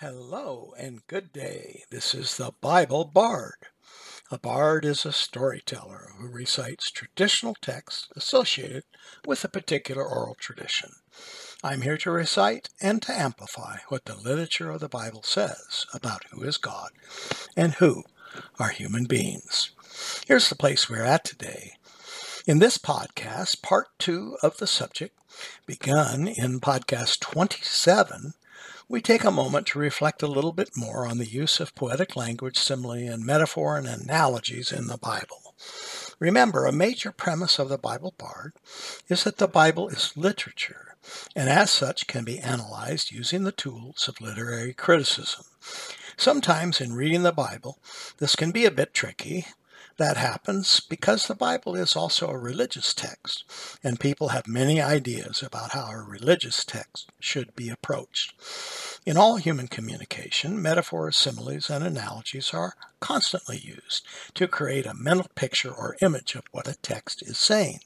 Hello and good day. This is the Bible Bard. A bard is a storyteller who recites traditional texts associated with a particular oral tradition. I'm here to recite and to amplify what the literature of the Bible says about who is God and who are human beings. Here's the place we're at today. In this podcast, part two of the subject, begun in podcast 27, we take a moment to reflect a little bit more on the use of poetic language, simile, and metaphor and analogies in the Bible. Remember, a major premise of the Bible Bard is that the Bible is literature, and as such can be analyzed using the tools of literary criticism. Sometimes in reading the Bible, this can be a bit tricky, that happens because the Bible is also a religious text, and people have many ideas about how a religious text should be approached. In all human communication, metaphors, similes, and analogies are constantly used to create a mental picture or image of what a text is saying.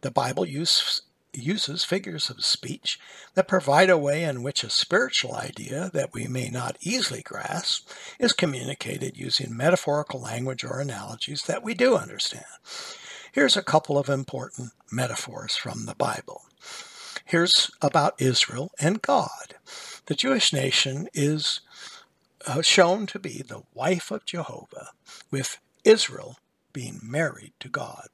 The Bible use, uses figures of speech that provide a way in which a spiritual idea that we may not easily grasp is communicated using metaphorical language or analogies that we do understand. Here's a couple of important metaphors from the Bible. Here's about Israel and God. The Jewish nation is uh, shown to be the wife of Jehovah, with Israel being married to God.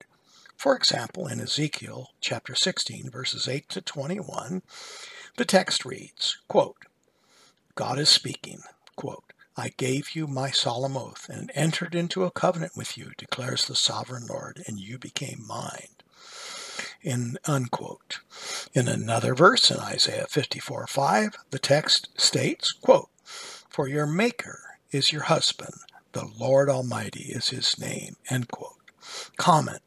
For example, in Ezekiel chapter 16, verses 8 to 21, the text reads, quote, God is speaking, quote, I gave you my solemn oath and entered into a covenant with you, declares the sovereign Lord, and you became mine. In unquote. In another verse in Isaiah 54 5, the text states, quote, For your maker is your husband, the Lord Almighty is his name, end quote. Comment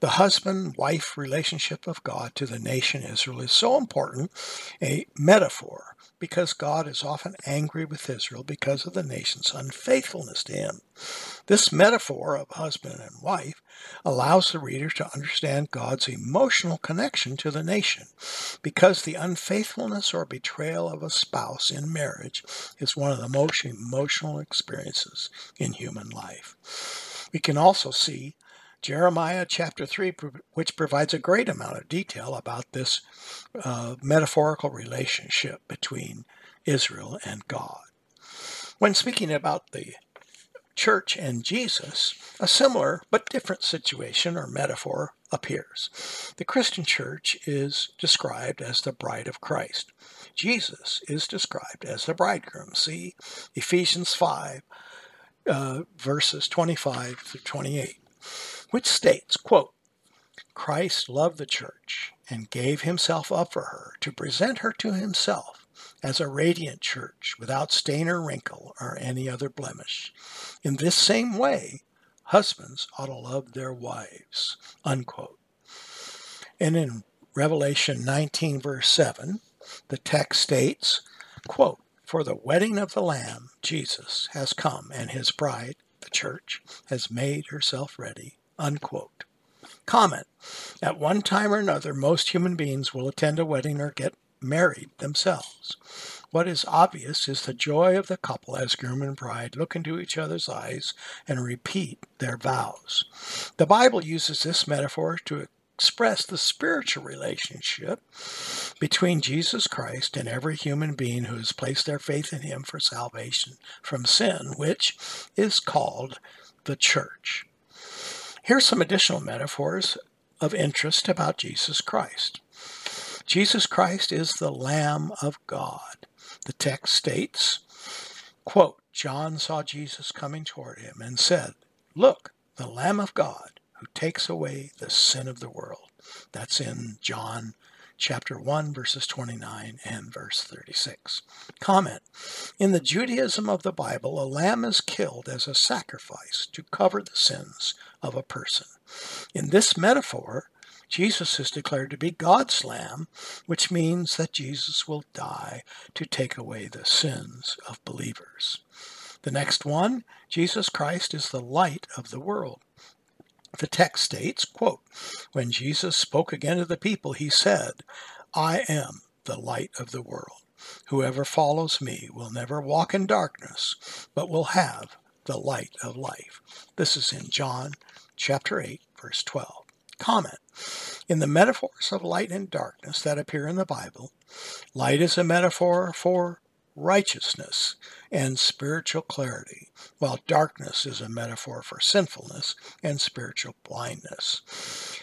The husband wife relationship of God to the nation Israel is so important, a metaphor, because God is often angry with Israel because of the nation's unfaithfulness to him. This metaphor of husband and wife allows the reader to understand God's emotional connection to the nation, because the unfaithfulness or betrayal of a spouse in marriage is one of the most emotional experiences in human life. We can also see Jeremiah chapter 3, which provides a great amount of detail about this uh, metaphorical relationship between Israel and God. When speaking about the church and Jesus, a similar but different situation or metaphor appears. The Christian church is described as the bride of Christ. Jesus is described as the bridegroom. See Ephesians 5, uh, verses 25 through 28 which states, quote, Christ loved the church and gave himself up for her to present her to himself as a radiant church without stain or wrinkle or any other blemish. In this same way, husbands ought to love their wives. Unquote. And in Revelation 19, verse 7, the text states, quote, For the wedding of the Lamb, Jesus, has come, and his bride, the church, has made herself ready. Unquote. Comment. At one time or another, most human beings will attend a wedding or get married themselves. What is obvious is the joy of the couple as groom and bride look into each other's eyes and repeat their vows. The Bible uses this metaphor to express the spiritual relationship between Jesus Christ and every human being who has placed their faith in him for salvation from sin, which is called the church. Here's some additional metaphors of interest about Jesus Christ. Jesus Christ is the Lamb of God. The text states, quote, John saw Jesus coming toward him and said, Look, the Lamb of God who takes away the sin of the world. That's in John chapter 1, verses 29 and verse 36. Comment In the Judaism of the Bible, a lamb is killed as a sacrifice to cover the sins of a person. In this metaphor, Jesus is declared to be God's Lamb, which means that Jesus will die to take away the sins of believers. The next one, Jesus Christ is the light of the world. The text states, quote, When Jesus spoke again to the people, he said, I am the light of the world. Whoever follows me will never walk in darkness, but will have the light of life. This is in John chapter 8, verse 12. Comment. In the metaphors of light and darkness that appear in the Bible, light is a metaphor for righteousness and spiritual clarity, while darkness is a metaphor for sinfulness and spiritual blindness.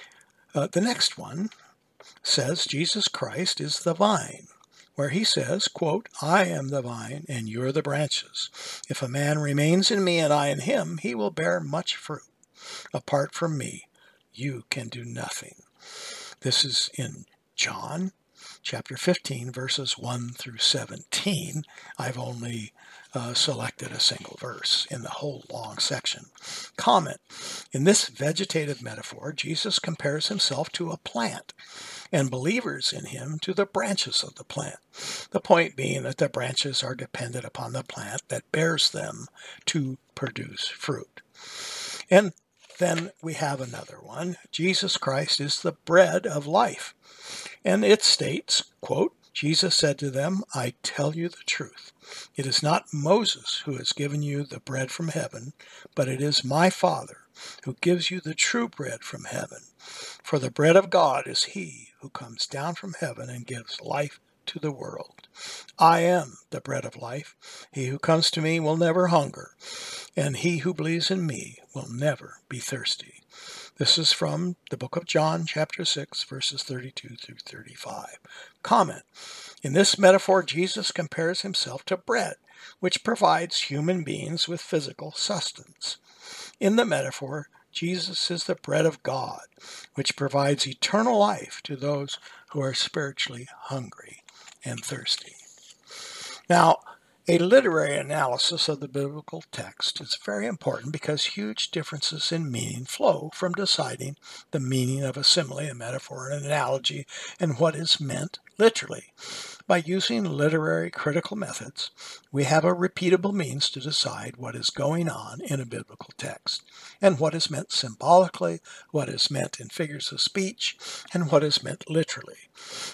Uh, the next one says Jesus Christ is the vine, where he says, quote, I am the vine and you're the branches. If a man remains in me and I in him, he will bear much fruit. Apart from me, you can do nothing. This is in John chapter 15, verses 1 through 17. I've only uh, selected a single verse in the whole long section. Comment In this vegetative metaphor, Jesus compares himself to a plant and believers in him to the branches of the plant. The point being that the branches are dependent upon the plant that bears them to produce fruit. And then we have another one. Jesus Christ is the bread of life. And it states, quote, Jesus said to them, I tell you the truth. It is not Moses who has given you the bread from heaven, but it is my Father who gives you the true bread from heaven. For the bread of God is he who comes down from heaven and gives life to the world. I am the bread of life. He who comes to me will never hunger, and he who believes in me will never be thirsty. This is from the book of John, chapter 6, verses 32 through 35. Comment. In this metaphor, Jesus compares himself to bread, which provides human beings with physical sustenance. In the metaphor, Jesus is the bread of God, which provides eternal life to those who are spiritually hungry and thirsty. Now, a literary analysis of the biblical text is very important because huge differences in meaning flow from deciding the meaning of a simile, a metaphor, an analogy, and what is meant literally. By using literary critical methods, we have a repeatable means to decide what is going on in a biblical text, and what is meant symbolically, what is meant in figures of speech, and what is meant literally.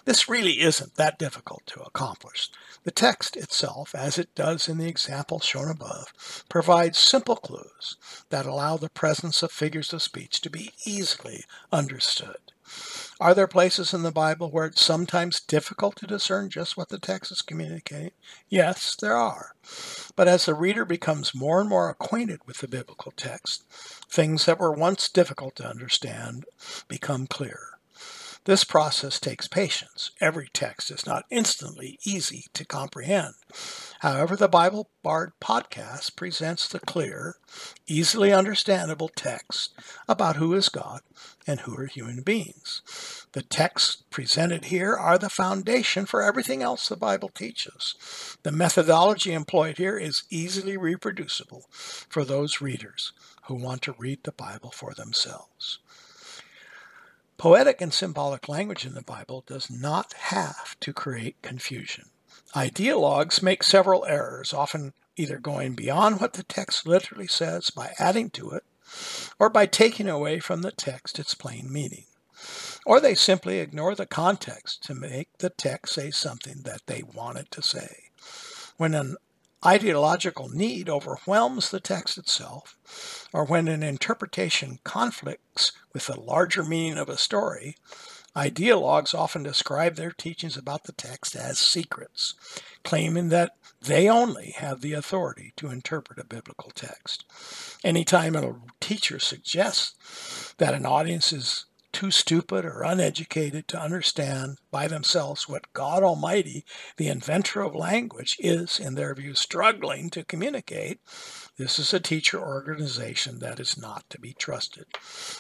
This really isn't that difficult to accomplish. The text itself, as it does in the example shown above, provides simple clues that allow the presence of figures of speech to be easily understood. Are there places in the Bible where it's sometimes difficult to discern just what the text is communicating? Yes, there are. But as the reader becomes more and more acquainted with the biblical text, things that were once difficult to understand become clearer. This process takes patience. Every text is not instantly easy to comprehend. However, the Bible Bard podcast presents the clear, easily understandable text about who is God and who are human beings. The texts presented here are the foundation for everything else the Bible teaches. The methodology employed here is easily reproducible for those readers who want to read the Bible for themselves. Poetic and symbolic language in the Bible does not have to create confusion. Ideologues make several errors, often either going beyond what the text literally says by adding to it, or by taking away from the text its plain meaning. Or they simply ignore the context to make the text say something that they want it to say. When an ideological need overwhelms the text itself, or when an interpretation conflicts with the larger meaning of a story, ideologues often describe their teachings about the text as secrets, claiming that they only have the authority to interpret a biblical text. Anytime a teacher suggests that an audience is too stupid or uneducated to understand by themselves what God Almighty, the inventor of language, is, in their view, struggling to communicate, this is a teacher organization that is not to be trusted.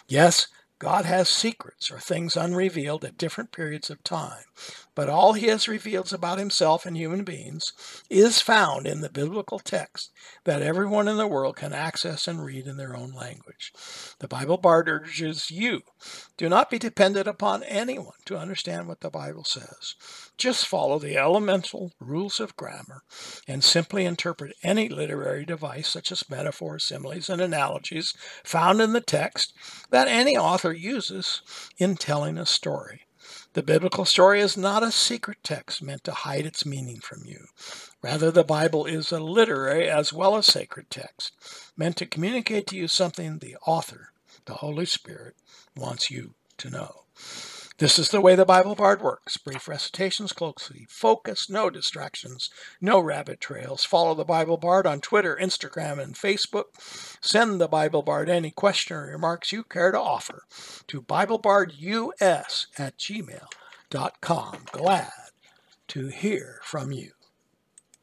Yes, God has secrets or things unrevealed at different periods of time, but all he has revealed about himself and human beings is found in the biblical text that everyone in the world can access and read in their own language. The Bible Bard urges you do not be dependent upon anyone to understand what the Bible says. Just follow the elemental rules of grammar and simply interpret any literary device, such as metaphors, similes, and analogies found in the text that any author uses in telling a story. The biblical story is not a secret text meant to hide its meaning from you. Rather, the Bible is a literary as well as sacred text, meant to communicate to you something the author, the Holy Spirit, wants you to know. This is the way the Bible Bard works. Brief recitations, closely focused, no distractions, no rabbit trails. Follow the Bible Bard on Twitter, Instagram, and Facebook. Send the Bible Bard any question or remarks you care to offer to BibleBardUS at gmail.com. Glad to hear from you.